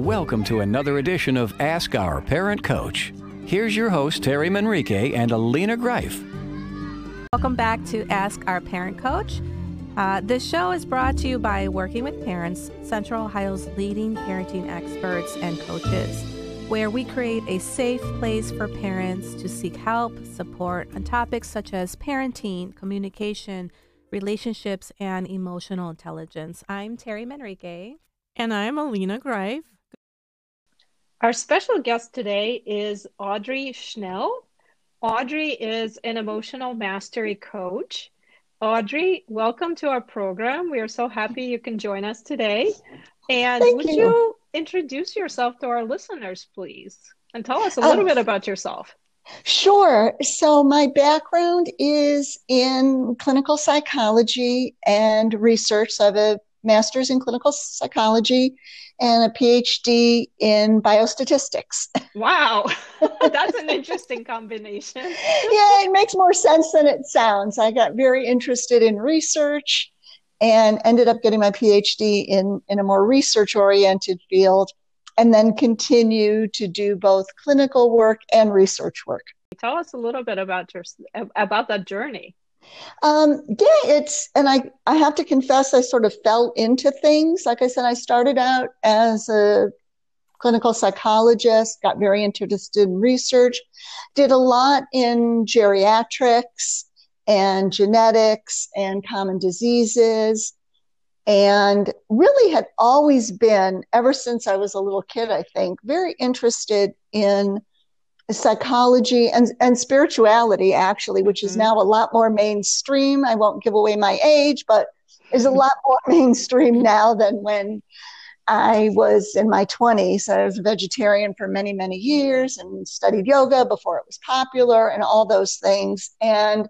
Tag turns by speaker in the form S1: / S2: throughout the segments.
S1: Welcome to another edition of Ask Our Parent Coach. Here's your host, Terry Manrique and Alina Greif.
S2: Welcome back to Ask Our Parent Coach. Uh, this show is brought to you by Working with Parents, Central Ohio's leading parenting experts and coaches, where we create a safe place for parents to seek help, support on topics such as parenting, communication, relationships, and emotional intelligence. I'm Terry Manrique.
S3: And I'm Alina Greif.
S4: Our special guest today is Audrey Schnell. Audrey is an emotional mastery coach. Audrey, welcome to our program. We are so happy you can join us today. And
S5: Thank
S4: would
S5: you.
S4: you. introduce yourself to our listeners, please? And tell us a little
S5: Um,
S4: bit about yourself.
S5: Sure. So, my background is in clinical psychology and research. So I have a master's in clinical psychology and a PhD in biostatistics.
S4: Wow, that's an interesting combination.
S5: yeah, it makes more sense than it sounds. I got very interested in research and ended up getting my PhD in, in a more research oriented field and then continue to do both clinical work and research work.
S4: Tell us a little bit about your about that journey.
S5: Um, yeah, it's, and I, I have to confess, I sort of fell into things. Like I said, I started out as a clinical psychologist, got very interested in research, did a lot in geriatrics and genetics and common diseases, and really had always been, ever since I was a little kid, I think, very interested in psychology and, and spirituality, actually, which is
S4: Mhm.
S5: now a lot more mainstream. I won't give away my age, but is a lot more mainstream now than when I was in my 20s. I was a vegetarian for many, many years and studied yoga before it was popular and all those things. And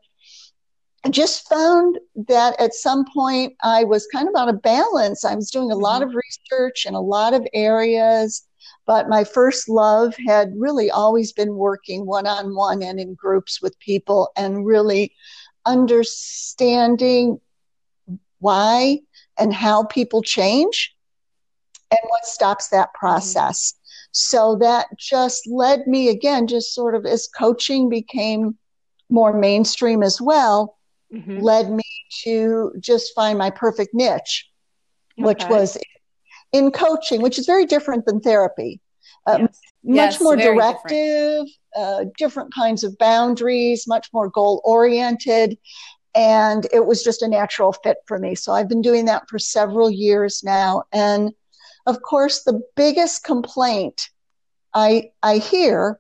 S5: I just found that at some point I was kind of out of balance. I was doing a lot of research in a lot of areas, but my first love had really always been working one on one and in groups with people and really understanding why and how people change and what stops that process. So that just led me again, just sort of as coaching became more mainstream as well,
S4: Mhm.
S5: led me to just find my perfect niche, which
S4: Okay.
S5: was in coaching, which is very different than therapy. Uh,
S4: Yes.
S5: Much
S3: Yes,
S5: more directive, uh, different kinds of boundaries, much more goal oriented. And it was just a natural fit for me. So I've been doing that for several years now. And of course, the biggest complaint I, I hear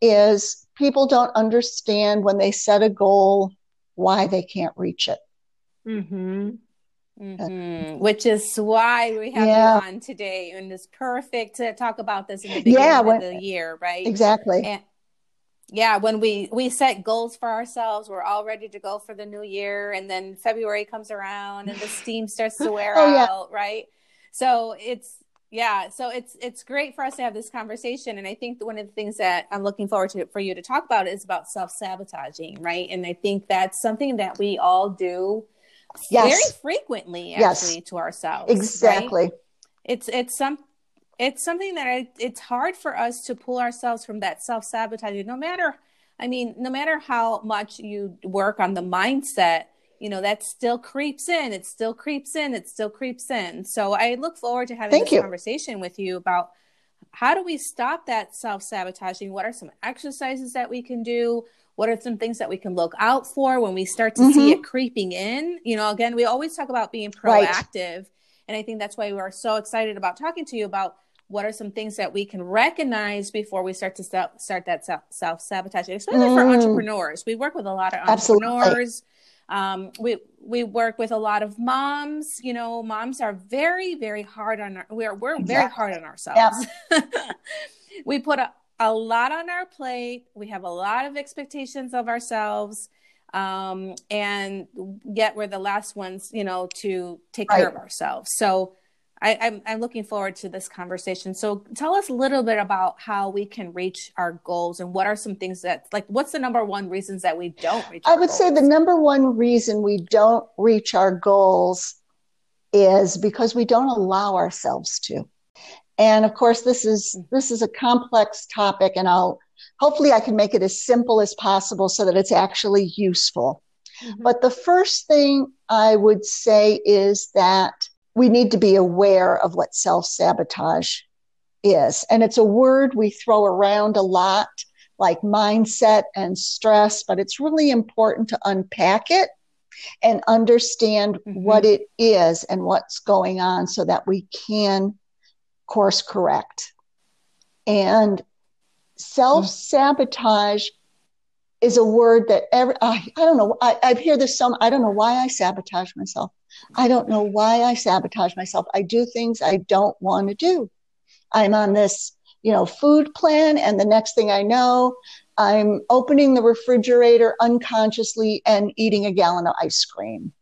S5: is people don't understand when they set a goal why they can't reach it.
S4: Mhm.
S3: Mhm. Which is why we have
S5: Yeah.
S3: you on today, and it's perfect to talk about this in the beginning
S5: Yeah,
S3: of the year, right?
S5: Exactly.
S3: And yeah, when we we set goals for ourselves, we're all ready to go for the new year, and then February comes around, and the steam starts to wear
S5: Oh, yeah.
S3: out, right? So it's yeah, so it's it's great for us to have this conversation, and I think one of the things that I'm looking forward to for you to talk about is about self sabotaging, right? And I think that's something that we all do
S5: Yes.
S3: very frequently,
S5: Yes.
S3: actually, to ourselves. right?
S5: Exactly.
S3: it's it's some it's something that I, it's hard for us to pull ourselves from that self-sabotaging no matter i mean no matter how much you work on the mindset you know that still creeps in it still creeps in it still creeps in so i look forward to having
S5: Thank
S3: this
S5: you.
S3: conversation with you about how do we stop that self-sabotaging what are some exercises that we can do what are some things that we can look out for when we start to see
S5: Mhm.
S3: it creeping in you know again we always talk about being
S5: Right.
S3: proactive and I think that's why we're so excited about talking to you about what are some things that we can recognize before we start to start, start that self sabotaging, especially for
S5: Mm.
S3: entrepreneurs. We work with a lot of entrepreneurs. Um, we we work with a lot of moms. You know, moms are very very hard on our. We're we're very hard on ourselves. we put a, a lot on our plate. We have a lot of expectations of ourselves um, and yet we're the last ones, you know, to take care of ourselves. So I, I'm, I'm looking forward to this conversation. So tell us a little bit about how we can reach our goals and what are some things that, like, what's the number one reasons that we don't reach?
S5: I would say the number one reason we don't reach our goals is because we don't allow ourselves to. And of course, this is this is a complex topic, and I'll hopefully I can make it as simple as possible so that it's actually useful. Mm-hmm. But the first thing I would say is that we need to be aware of what self sabotage is. And it's a word we throw around a lot, like mindset and stress, but it's really important to unpack it and understand mm-hmm. what it is and what's going on so that we can course correct. And self sabotage is a word that every, I, I don't know. I, I hear this some, I don't know why I sabotage myself. I don't know why I sabotage myself. I do things I don't want to do. I'm on this, you know, food plan. And the next thing I know, I'm opening the refrigerator unconsciously and eating a gallon of ice cream.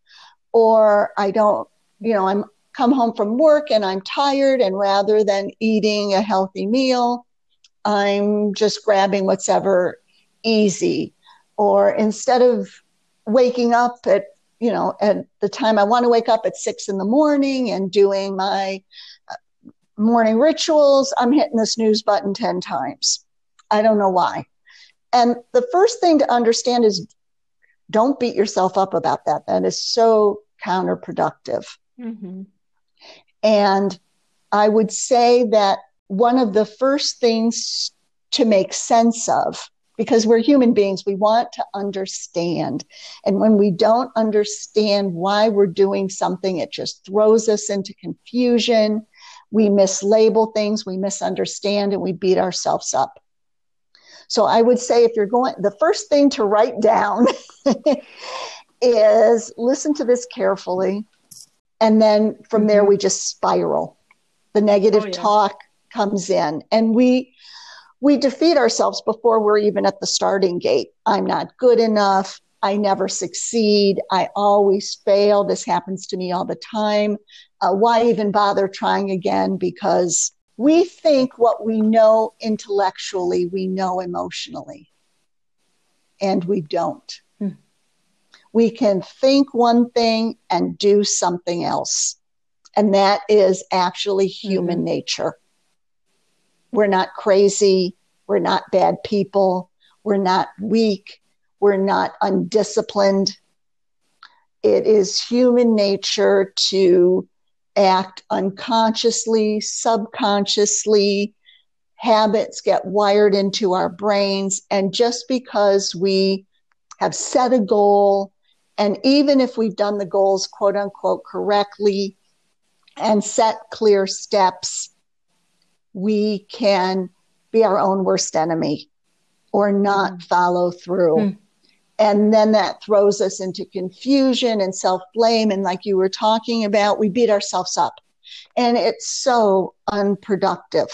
S5: Or I don't, you know, I'm come home from work and I'm tired. And rather than eating a healthy meal, I'm just grabbing whatever easy. Or instead of waking up at, you know, at the time I want to wake up at six in the morning and doing my uh, morning rituals, I'm hitting the snooze button 10 times. I don't know why. And the first thing to understand is don't beat yourself up about that. That is so counterproductive. Mm-hmm. And I would say that one of the first things to make sense of, because we're human beings, we want to understand. And when we don't understand why we're doing something, it just throws us into confusion. We mislabel things, we misunderstand, and we beat ourselves up. So I would say if you're going, the first thing to write down is listen to this carefully. And then from there, we just spiral. The negative oh, yeah. talk comes in and we, we defeat ourselves before we're even at the starting gate. I'm not good enough. I never succeed. I always fail. This happens to me all the time. Uh, why even bother trying again? Because we think what we know intellectually, we know emotionally, and we don't. We can think one thing and do something else. And that is actually human mm-hmm. nature. We're not crazy. We're not bad people. We're not weak. We're not undisciplined. It is human nature to act unconsciously, subconsciously. Habits get wired into our brains. And just because we have set a goal, and even if we've done the goals, quote unquote, correctly and set clear steps, we can be our own worst enemy or not mm. follow through. Mm. And then that throws us into confusion and self blame. And like you were talking about, we beat ourselves up. And it's so unproductive.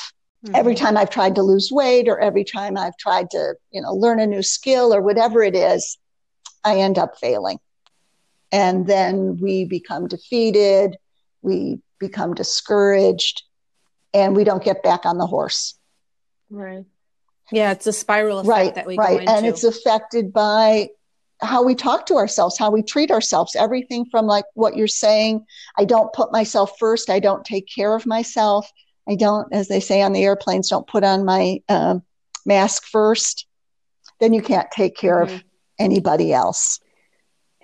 S5: Mm-hmm. Every time I've tried to lose weight or every time I've tried to, you know, learn a new skill or whatever it is, I end up failing. And then we become defeated, we become discouraged, and we don't get back on the horse.
S3: Right. Yeah, it's a spiral effect
S5: right,
S3: that we go into.
S5: right, and it's affected by how we talk to ourselves, how we treat ourselves, everything from like what you're saying. I don't put myself first. I don't take care of myself. I don't, as they say on the airplanes, don't put on my um, mask first. Then you can't take care mm-hmm. of anybody else.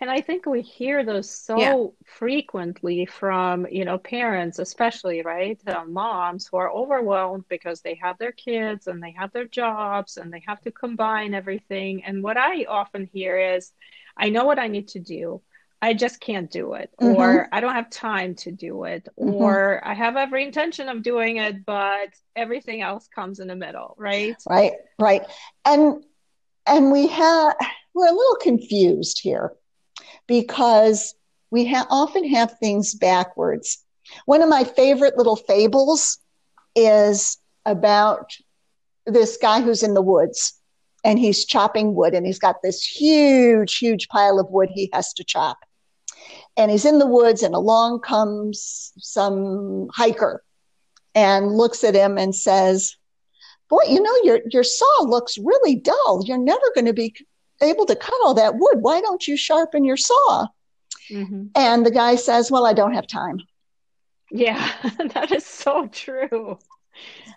S4: And I think we hear those so yeah. frequently from, you know, parents, especially, right? Uh, moms who are overwhelmed because they have their kids and they have their jobs and they have to combine everything. And what I often hear is, I know what I need to do. I just can't do it, mm-hmm. or I don't have time to do it, mm-hmm. or I have every intention of doing it, but everything else comes in the middle, right?
S5: Right, right. And and we have we're a little confused here because we ha- often have things backwards. One of my favorite little fables is about this guy who's in the woods and he's chopping wood and he's got this huge, huge pile of wood he has to chop. And he's in the woods and along comes some hiker and looks at him and says, Boy, you know, your, your saw looks really dull. You're never going to be able to cut all that wood. Why don't you sharpen your saw? Mm-hmm. And the guy says, Well, I don't have time.
S4: Yeah, that is so true.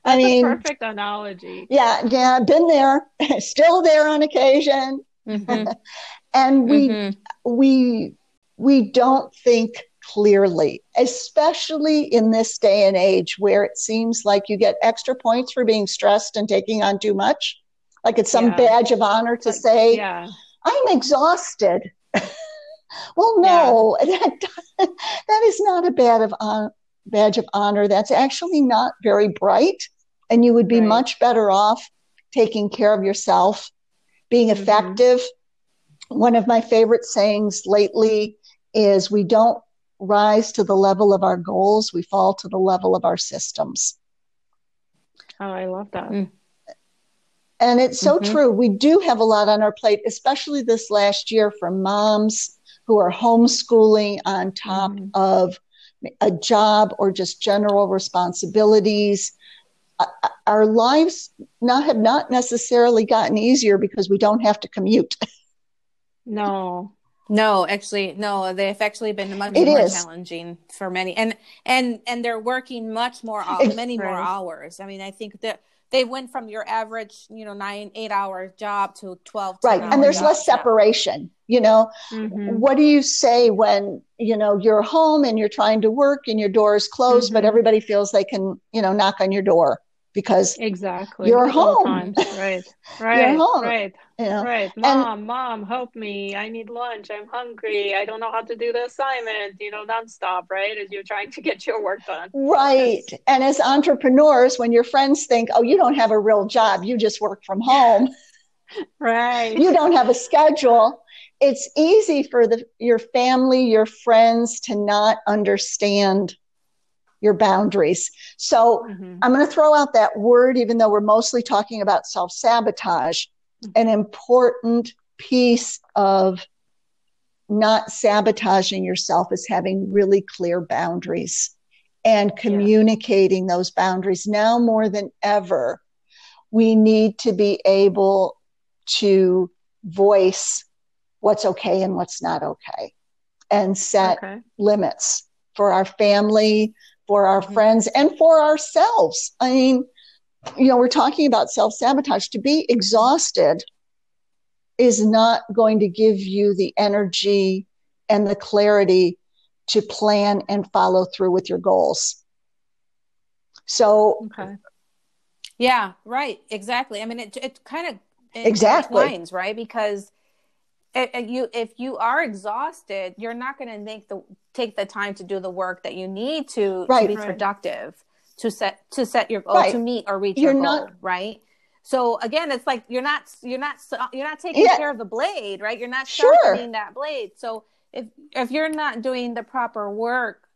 S4: I mean, perfect analogy.
S5: Yeah, yeah, been there, still there on occasion, mm-hmm. and we mm-hmm. we we don't think clearly, especially in this day and age where it seems like you get extra points for being stressed and taking on too much. Like it's some yeah. badge of honor to like, say, yeah. I'm exhausted. well, no, yeah. that, that is not a badge of, uh, badge of honor. That's actually not very bright. And you would be right. much better off taking care of yourself, being mm-hmm. effective. One of my favorite sayings lately is we don't rise to the level of our goals, we fall to the level of our systems.
S4: Oh, I love that. Mm.
S5: And it's so mm-hmm. true. We do have a lot on our plate, especially this last year for moms who are homeschooling on top mm-hmm. of a job or just general responsibilities. Our lives not have not necessarily gotten easier because we don't have to commute.
S4: No,
S3: no, actually, no. They've actually been much it more is. challenging for many, and and and they're working much more, many more hours. I mean, I think that they went from your average, you know, nine, eight hour job to twelve.
S5: Right, and there's less separation. You know, mm-hmm. what do you say when you know you're home and you're trying to work and your door is closed, mm-hmm. but everybody feels they can, you know, knock on your door? because
S4: exactly
S5: you're home
S4: right right you're home. right you know? right. Mom and, mom help me. I need lunch. I'm hungry. I don't know how to do the assignment. You know nonstop right as you're trying to get your work done.
S5: Right. And as entrepreneurs when your friends think oh you don't have a real job. You just work from home.
S4: Right.
S5: You don't have a schedule. It's easy for the your family your friends to not understand your boundaries. So mm-hmm. I'm going to throw out that word, even though we're mostly talking about self sabotage. An important piece of not sabotaging yourself is having really clear boundaries and communicating yeah. those boundaries. Now more than ever, we need to be able to voice what's okay and what's not okay and set okay. limits for our family, for our mm-hmm. friends and for ourselves. I mean, you know, we're talking about self sabotage. To be exhausted is not going to give you the energy and the clarity to plan and follow through with your goals. So,
S3: okay. Yeah, right. Exactly. I mean, it, it kind of
S5: exactly
S3: right? Because it, you if you are exhausted you're not going to make the take the time to do the work that you need to, right, to be right. productive to set to set your goal right. to meet or reach you're your goal not, right so again it's like you're not you're not you're not taking yeah. care of the blade right you're not sharpening sure. that blade so if if you're not doing the proper work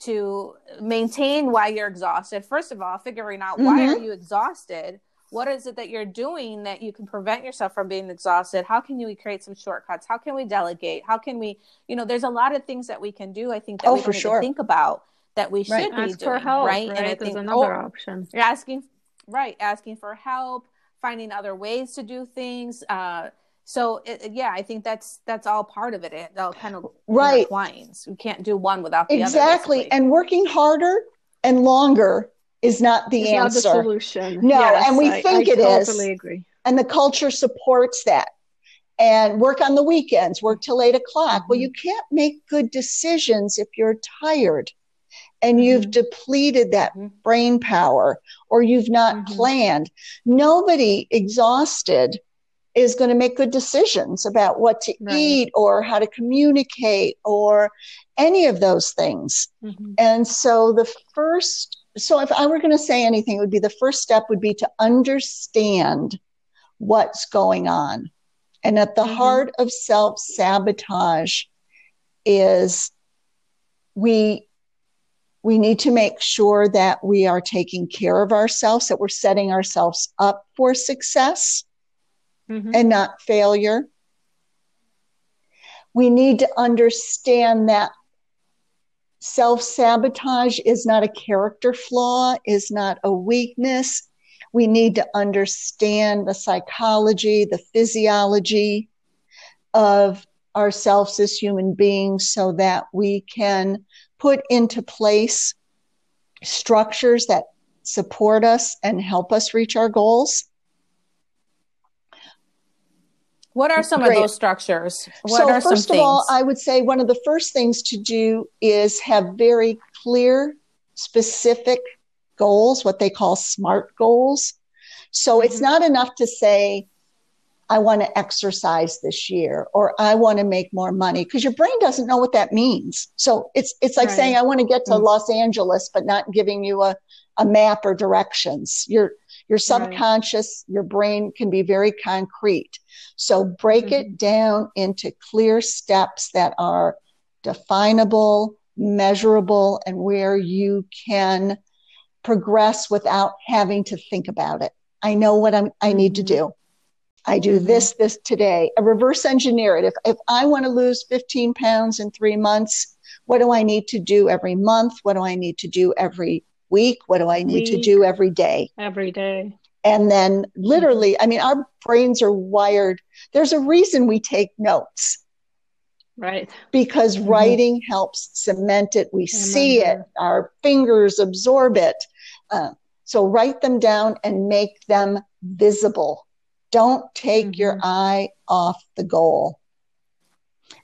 S3: to maintain why you're exhausted first of all figuring out mm-hmm. why are you exhausted what is it that you're doing that you can prevent yourself from being exhausted how can you create some shortcuts how can we delegate how can we you know there's a lot of things that we can do i think that
S5: oh,
S3: we
S5: for
S3: need
S5: sure.
S3: to think about that we should
S4: right.
S3: be
S4: Ask
S3: doing
S4: for help,
S3: right?
S4: right and i think another oh, option
S3: you're asking right asking for help finding other ways to do things uh so it, yeah i think that's that's all part of it it all kind of
S5: right
S3: intertwines you can't do one without the
S5: exactly
S3: other, Exactly,
S5: and working harder and longer is not the
S4: it's
S5: answer.
S4: Not the solution.
S5: No,
S4: yes,
S5: and we I, think I it
S4: totally
S5: is.
S4: totally agree.
S5: And the culture supports that. And work on the weekends, work till eight o'clock. Mm-hmm. Well, you can't make good decisions if you're tired and mm-hmm. you've depleted that mm-hmm. brain power or you've not mm-hmm. planned. Nobody exhausted is going to make good decisions about what to right. eat or how to communicate or any of those things. Mm-hmm. And so the first so if I were going to say anything, it would be the first step would be to understand what's going on. And at the mm-hmm. heart of self sabotage is we we need to make sure that we are taking care of ourselves, that we're setting ourselves up for success mm-hmm. and not failure. We need to understand that Self sabotage is not a character flaw, is not a weakness. We need to understand the psychology, the physiology of ourselves as human beings so that we can put into place structures that support us and help us reach our goals.
S3: What are some Great. of those structures? What
S5: so first of all, I would say one of the first things to do is have very clear, specific goals, what they call SMART goals. So mm-hmm. it's not enough to say, I want to exercise this year or I want to make more money because your brain doesn't know what that means. So it's it's like right. saying I want to get to mm-hmm. Los Angeles but not giving you a a map or directions. Your your subconscious, right. your brain can be very concrete. So break mm-hmm. it down into clear steps that are definable, measurable, and where you can progress without having to think about it. I know what I'm, I need to mm-hmm. do. I do this, this today. A reverse engineer it. If, if I want to lose 15 pounds in three months, what do I need to do every month? What do I need to do every week? What do I need week, to do every day?
S4: Every day.
S5: And then literally, I mean, our brains are wired. There's a reason we take notes.
S4: Right.
S5: Because mm-hmm. writing helps cement it. We see it, our fingers absorb it. Uh, so write them down and make them visible. Don't take mm-hmm. your eye off the goal.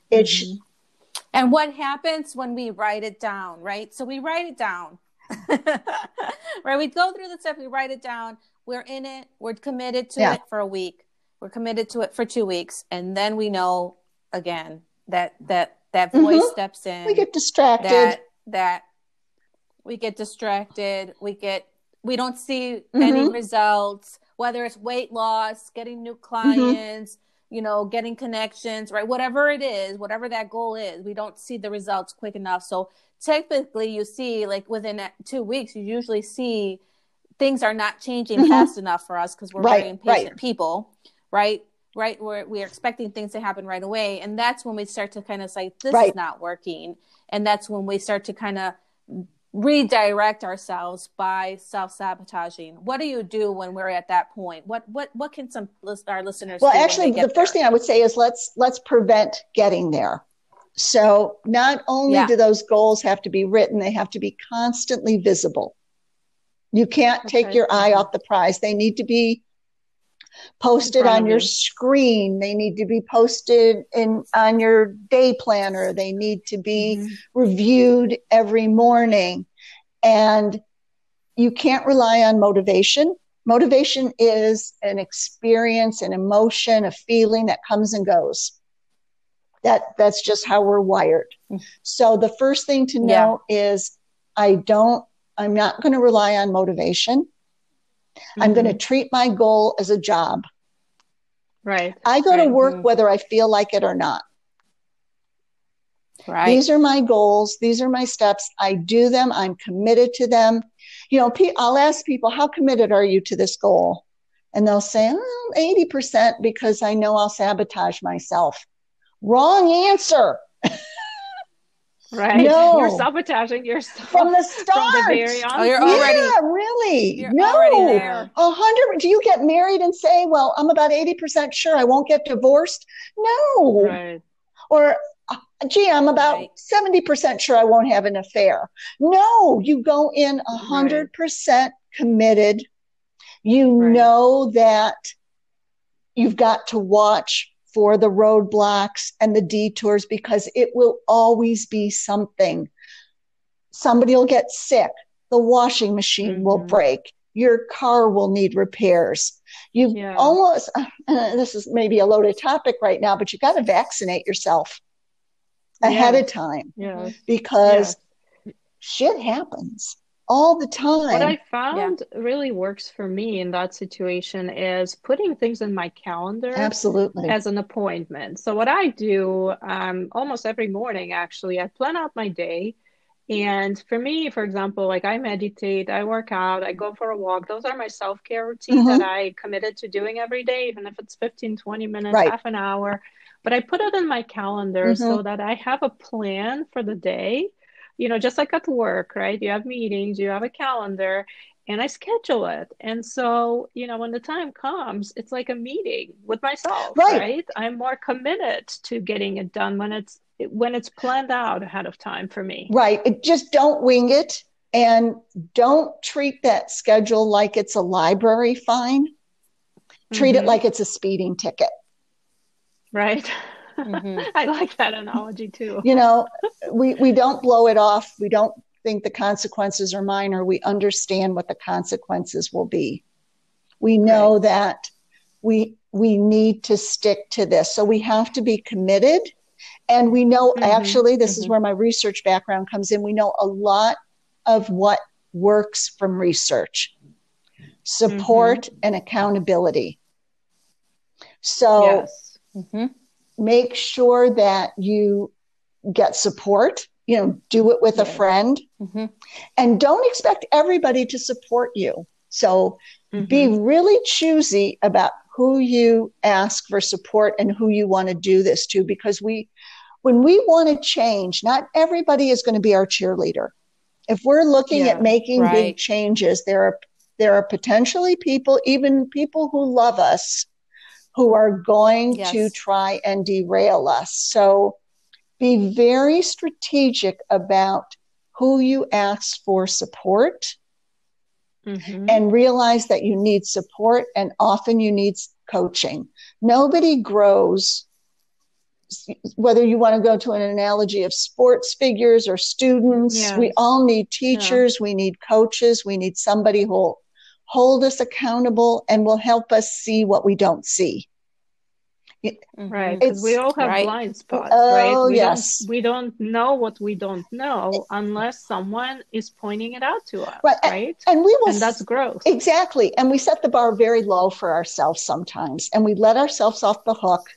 S5: It mm-hmm.
S3: and what happens when we write it down, right? So we write it down right? We go through the stuff, we write it down. We're in it. We're committed to yeah. it for a week. We're committed to it for two weeks, and then we know again that that that voice mm-hmm. steps in.
S5: We get distracted.
S3: That, that we get distracted. We get we don't see mm-hmm. any results. Whether it's weight loss, getting new mm-hmm. clients. Mm-hmm you know, getting connections, right? Whatever it is, whatever that goal is, we don't see the results quick enough. So typically you see like within two weeks you usually see things are not changing mm-hmm. fast enough for us because we're right, very impatient right. people right right we're, we're expecting things to happen right away and that's when we start to kind of say this right. is not working and that's when we start to kind of redirect ourselves by self-sabotaging what do you do when we're at that point what what what can some our listeners
S5: well actually the first thing i would say is let's let's prevent getting there so not only yeah. do those goals have to be written, they have to be constantly visible. You can't okay. take your eye mm-hmm. off the prize. They need to be posted on your screen. They need to be posted in on your day planner. They need to be mm-hmm. reviewed every morning. And you can't rely on motivation. Motivation is an experience, an emotion, a feeling that comes and goes that that's just how we're wired so the first thing to know yeah. is i don't i'm not going to rely on motivation mm-hmm. i'm going to treat my goal as a job.
S4: Right.
S5: I go
S4: right.
S5: to work mm-hmm. whether i feel like it or not. Right. These are my goals. These are my steps. I do them. I'm committed to them. You know i'll ask people how committed are you to this goal? And they'll say oh, 80% because i know i'll sabotage myself. Wrong answer.
S4: Right. No. You're sabotaging yourself
S5: from the start. From the very
S3: Oh, you're already.
S5: Yeah, really. You're no. A hundred. Do you get married and say, "Well, I'm about eighty percent sure I won't get divorced"? No. Right. Or, uh, gee, I'm about seventy right. percent sure I won't have an affair. No. You go in a hundred percent committed. You right. know that you've got to watch for the roadblocks and the detours because it will always be something. Somebody will get sick. The washing machine mm-hmm. will break. Your car will need repairs. You yeah. almost, this is maybe a loaded topic right now, but you've got to vaccinate yourself ahead yeah. of time yeah. because shit happens all the time.
S4: What I found yeah. really works for me in that situation is putting things in my calendar.
S5: Absolutely.
S4: As an appointment. So, what I do um, almost every morning, actually, I plan out my day. And for me, for example, like I meditate, I work out, I go for a walk. Those are my self care routines mm-hmm. that I committed to doing every day, even if it's 15, 20 minutes, right. half an hour. But I put it in my calendar mm-hmm. so that I have a plan for the day you know, just like at work, right? You have meetings, you have a calendar, and I schedule it. And so, you know, when the time comes, it's like a meeting with myself, right? right? I'm more committed to getting it done when it's when it's planned out ahead of time for me.
S5: Right. Just don't wing it. And don't treat that schedule like it's a library fine. Treat
S4: Mhm.
S5: it like it's a speeding ticket.
S4: Right.
S3: Mhm.
S4: I like that analogy too.
S5: You know, we, we don't blow it off. We don't think the consequences are minor. We understand what the consequences will be. We know that we we need to stick to this. So we have to be committed. And we know
S4: Mhm,
S5: actually, this is
S4: mhm.
S5: where my research background comes in. We know a lot of what works from research support and accountability. So
S4: yes.
S3: Mhm.
S5: Make sure that you get support, you know, do it with a
S3: Yes.
S5: friend,
S3: Mhm.
S5: and don't expect everybody to support you. So be
S4: Mhm.
S5: really choosy about who you ask for support and who you want to do this to because we when we want to change not everybody is going to be our cheerleader if we're looking
S4: Yeah,
S5: at making big changes there are there are potentially people even people who love us who are going
S3: Yes.
S5: to try and derail us so be very strategic about who you ask for support
S4: Mhm.
S5: and realize that you need support and often you need coaching. Nobody grows, whether you want to go to an analogy of sports figures or students,
S4: Yes.
S5: we all need teachers, we need coaches, we need somebody who will hold us accountable and will help us see what we don't see.
S4: Right, because we all have
S3: right.
S4: blind spots,
S5: Oh,
S4: right? We
S5: yes.
S4: don't we don't know what we don't know unless someone is pointing it out to us,
S5: Right,
S4: right?
S5: And we will
S4: And that's growth.
S5: Exactly. And we set the bar very low for ourselves sometimes, and we let ourselves off the hook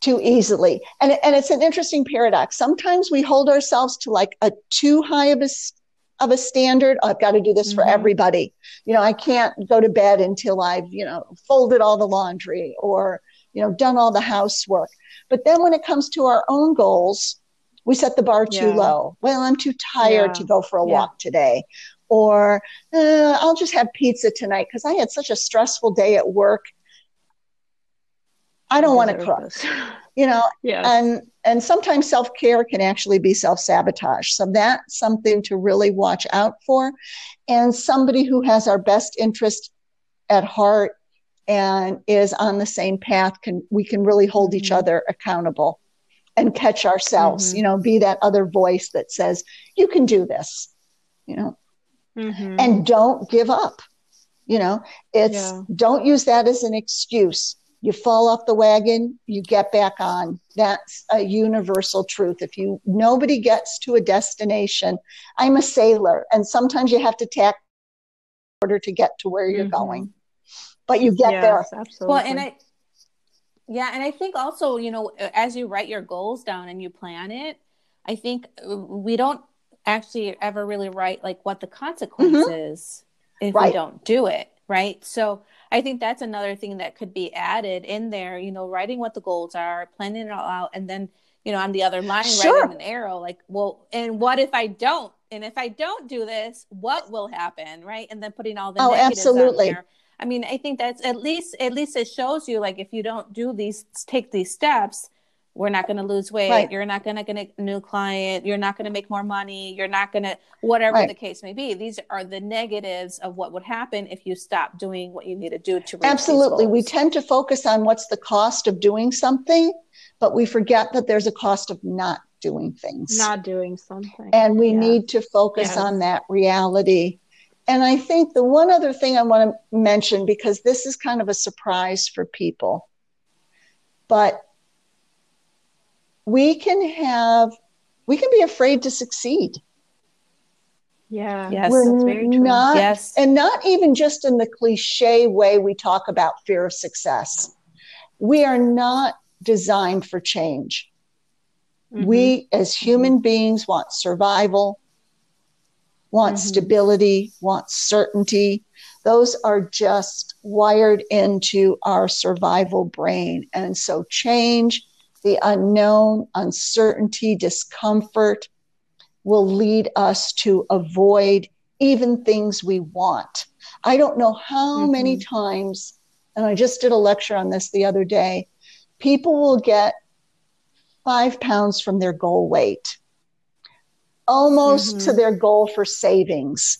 S5: too easily. And, and it's an interesting paradox. Sometimes we hold ourselves to like a too high of a, of a standard. I've got to do this for
S4: Mhm.
S5: everybody. You know, I can't go to bed until I've, you know, folded all the laundry or, you know, done all the housework. But then when it comes to our own goals, we set the bar too
S4: Yeah.
S5: low. Well, I'm too tired
S4: Yeah.
S5: to go for a
S3: Yeah.
S5: walk today or uh, I'll just have pizza tonight because I had such a stressful day at work. I don't want to cook, you know,
S4: yes.
S5: and and sometimes self care can actually be self sabotage. So that's something to really watch out for. And somebody who has our best interest at heart and is on the same path can we can really hold each
S4: Mhm.
S5: other accountable and catch ourselves.
S4: Mhm.
S5: You know, be that other voice that says you can do this. You know,
S4: Mhm.
S5: and don't give up. You know, it's
S4: Yeah.
S5: don't use that as an excuse. You fall off the wagon, you get back on. That's a universal truth. If you nobody gets to a destination, I'm a sailor, and sometimes you have to tack in order to get to where you're
S4: Mhm.
S5: going. But you get there.
S4: absolutely.
S3: Well, and I, yeah, and I think also, you know, as you write your goals down and you plan it, I think uh, we don't actually ever really write like what the consequence is if
S5: Right.
S3: we don't do it, right? So I think that's another thing that could be added in there, you know, writing what the goals are, planning it all out, and then, you know, on the other line,
S5: Sure.
S3: writing an arrow, like, well, and what if I don't? And if I don't do this, what will happen, right? And then putting all the
S5: Oh,
S3: negatives
S5: absolutely.
S3: on there. I mean, I think that's at least at least it shows you like if you don't do these take these steps, we're not going to lose weight.
S5: Right.
S3: You're not going to get a new client. You're not going to make more money. You're not going to whatever
S5: Right.
S3: the case may be. These are the negatives of what would happen if you stop doing what you need to do to reach these
S5: Absolutely. We tend to focus on what's the cost of doing something, but we forget that there's a cost of not doing things.
S4: not doing something.
S5: and we
S4: Yeah.
S5: need to focus
S4: Yes.
S5: on that reality. And I think the one other thing I want to mention, because this is kind of a surprise for people, but we can have, we can be afraid to succeed.
S4: Yeah.
S3: Yes.
S5: We're
S4: that's very true.
S5: not,
S3: Yes.
S5: and not even just in the cliche way we talk about fear of success. We are not designed for change.
S4: Mhm.
S5: We, as human beings, want survival, want
S4: Mhm.
S5: stability, want certainty. Those are just wired into our survival brain. And so, change, the unknown, uncertainty, discomfort will lead us to avoid even things we want. I don't know how many times, and I just did a lecture on this the other day, people will get five pounds from their goal weight. Almost mm-hmm. to their goal for savings,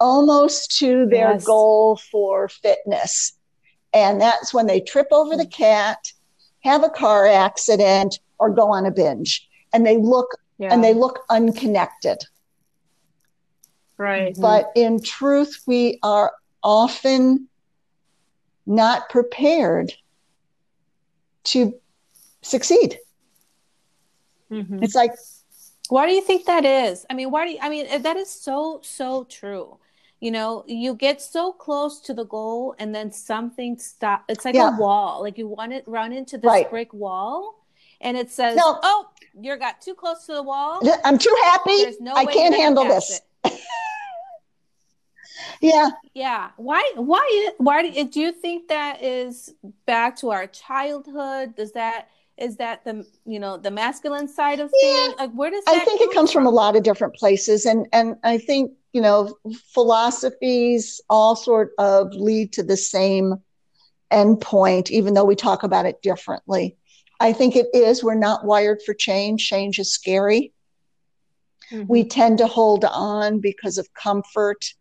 S5: almost to their yes. goal for fitness. And that's when they trip over the cat, have a car accident, or go on a binge. And they look yeah. and they look unconnected.
S4: Right.
S5: But in truth, we are often not prepared to succeed. Mm-hmm. It's like,
S3: why do you think that is? I mean, why do you, I mean, eh, that is so, so true. You know, you get so close to the goal and then something stop. It's like yeah. a wall. Like you want to run into this right. brick wall and it says, no. oh, you got too close to the wall.
S5: I'm too happy. No I can't handle this. yeah.
S3: Yeah. Why, why, why do, do you think that is back to our childhood? Does that, is that the you know the masculine side of yeah. things like where does i
S5: think it comes from? from a lot of different places and and i think you know philosophies all sort of lead to the same endpoint even though we talk about it differently i think it is we're not wired for change change is scary mm-hmm. we tend to hold on because of comfort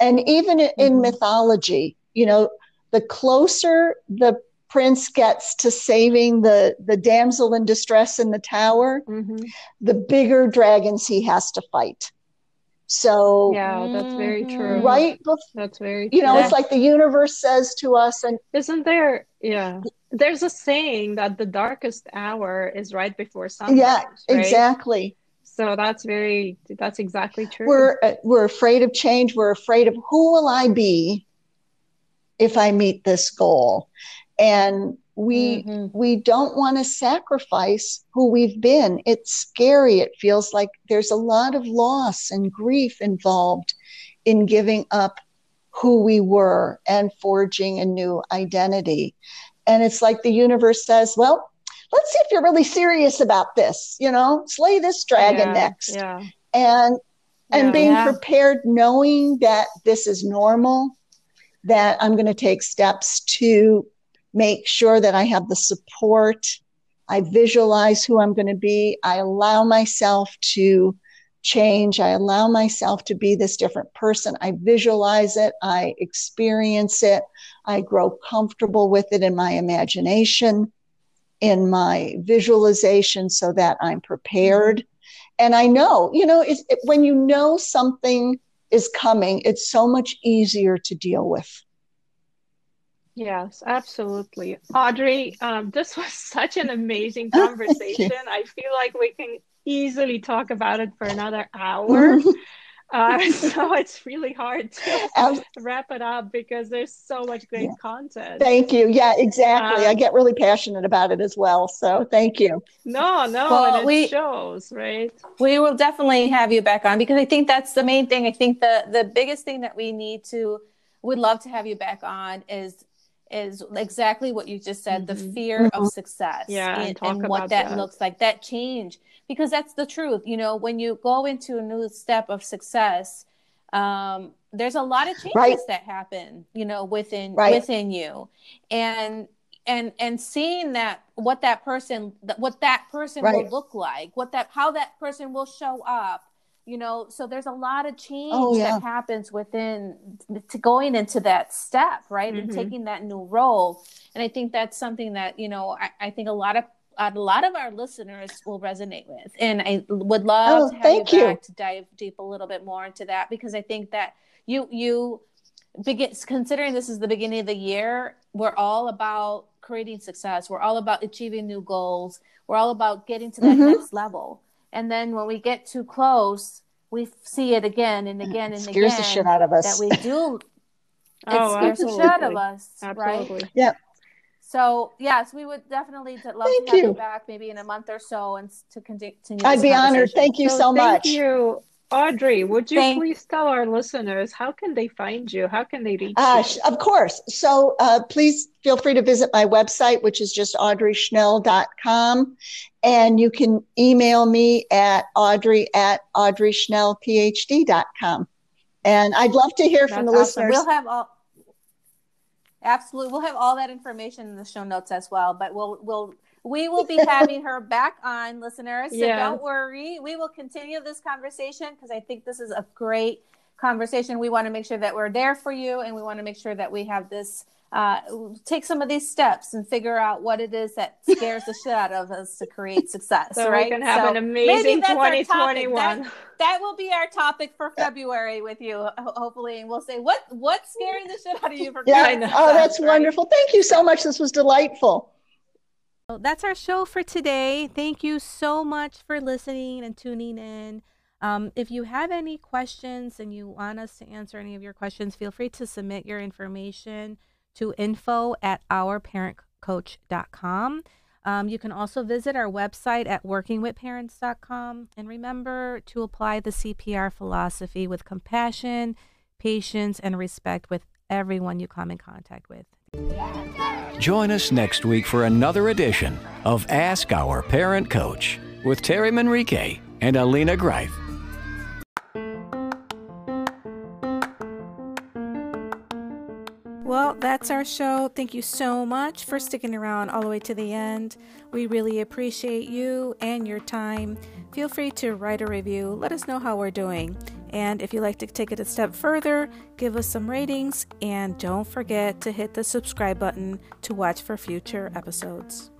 S5: and even in mm-hmm. mythology you know the closer the prince gets to saving the the damsel in distress in the tower mm-hmm. the bigger dragons he has to fight so
S4: yeah that's very true
S5: right
S4: that's very
S5: true. you know it's like the universe says to us and
S4: isn't there yeah there's a saying that the darkest hour is right before sunrise
S5: yeah right? exactly
S4: so that's very that's exactly true
S5: we're uh, we're afraid of change we're afraid of who will i be if i meet this goal and we mm-hmm. we don't want to sacrifice who we've been it's scary it feels like there's a lot of loss and grief involved in giving up who we were and forging a new identity and it's like the universe says well let's see if you're really serious about this you know slay this dragon
S4: yeah,
S5: next
S4: yeah.
S5: and and yeah, being yeah. prepared knowing that this is normal that i'm going to take steps to make sure that I have the support. I visualize who I'm going to be. I allow myself to change. I allow myself to be this different person. I visualize it. I experience it. I grow comfortable with it in my imagination, in my visualization, so that I'm prepared. And I know, you know, it, when you know something is coming, it's so much easier to deal with.
S4: Yes, absolutely. Audrey, um, this was such an amazing conversation. I feel like we can easily talk about it for another hour. Uh, so it's really hard to um, wrap it up because there's so much great yeah. content.
S5: Thank you. Yeah, exactly. Um, I get really passionate about it as well. So thank you.
S4: No, no, well, we, shows, right?
S3: We will definitely have you back on because I think that's the main thing. I think the the biggest thing that we need to would love to have you back on is is exactly what you just said mm-hmm. the fear mm-hmm. of success
S4: yeah,
S3: and, and, and what that, that, looks like that change because that's the truth you know when you go into a new step of success um, there's a lot of changes right. that happen you know within right. within you and and and seeing that what that person what that person right. will look like what that how that person will show up you know so there's a lot of change oh, yeah. that happens within to going into that step right mm-hmm. and taking that new role and i think that's something that you know i, I think a lot of a lot of our listeners will resonate with and i would love oh, to have you, you back to dive deep a little bit more into that because i think that you you begin considering this is the beginning of the year we're all about creating success we're all about achieving new goals we're all about getting to that mm-hmm. next level and then when we get too close, we see it again and mm, again and
S5: scares
S3: again.
S5: the shit out of us.
S3: That we do. it oh, scares absolutely. the shit out of us, absolutely. right?
S5: Yeah.
S3: So yes, we would definitely love Thank to have you. you. back maybe in a month or so and to continue.
S5: I'd be honored. Thank you so, so much.
S4: Thank you. Audrey, would you Thank- please tell our listeners how can they find you? How can they reach uh,
S5: you? Of course. So uh, please feel free to visit my website, which is just audreyschnell.com. And you can email me at audrey at audreyschnellphd.com. And I'd love to hear That's from the awesome. listeners.
S3: We'll have all absolutely we'll have all that information in the show notes as well, but we'll we'll we will be having her back on, listeners. So
S4: Yeah.
S3: don't worry. We will continue this conversation because I think this is a great conversation. We want to make sure that we're there for you, and we want to make sure that we have this. Uh, take some of these steps and figure out what it is that scares the shit out of us to create success.
S4: So
S3: right?
S4: we can have
S3: So
S4: an amazing
S3: that's our topic.
S4: 2021.
S3: That, that will be our topic for February with you, hopefully, and we'll say what what's scaring the shit out of you for
S5: Yeah.
S3: creating
S4: know.
S5: Oh, that's
S3: right?
S5: wonderful. Thank you so much. This was delightful.
S2: Well, that's our show for today. Thank you so much for listening and tuning in. Um, if you have any questions and you want us to answer any of your questions, feel free to submit your information to info at ourparentcoach.com. Um, you can also visit our website at workingwithparents.com. And remember to apply the CPR philosophy with compassion, patience, and respect with everyone you come in contact with.
S1: Join us next week for another edition of Ask Our Parent Coach with Terry Manrique and Alina Greif.
S2: Well, that's our show. Thank you so much for sticking around all the way to the end. We really appreciate you and your time. Feel free to write a review. Let us know how we're doing. And if you'd like to take it a step further, give us some ratings and don't forget to hit the subscribe button to watch for future episodes.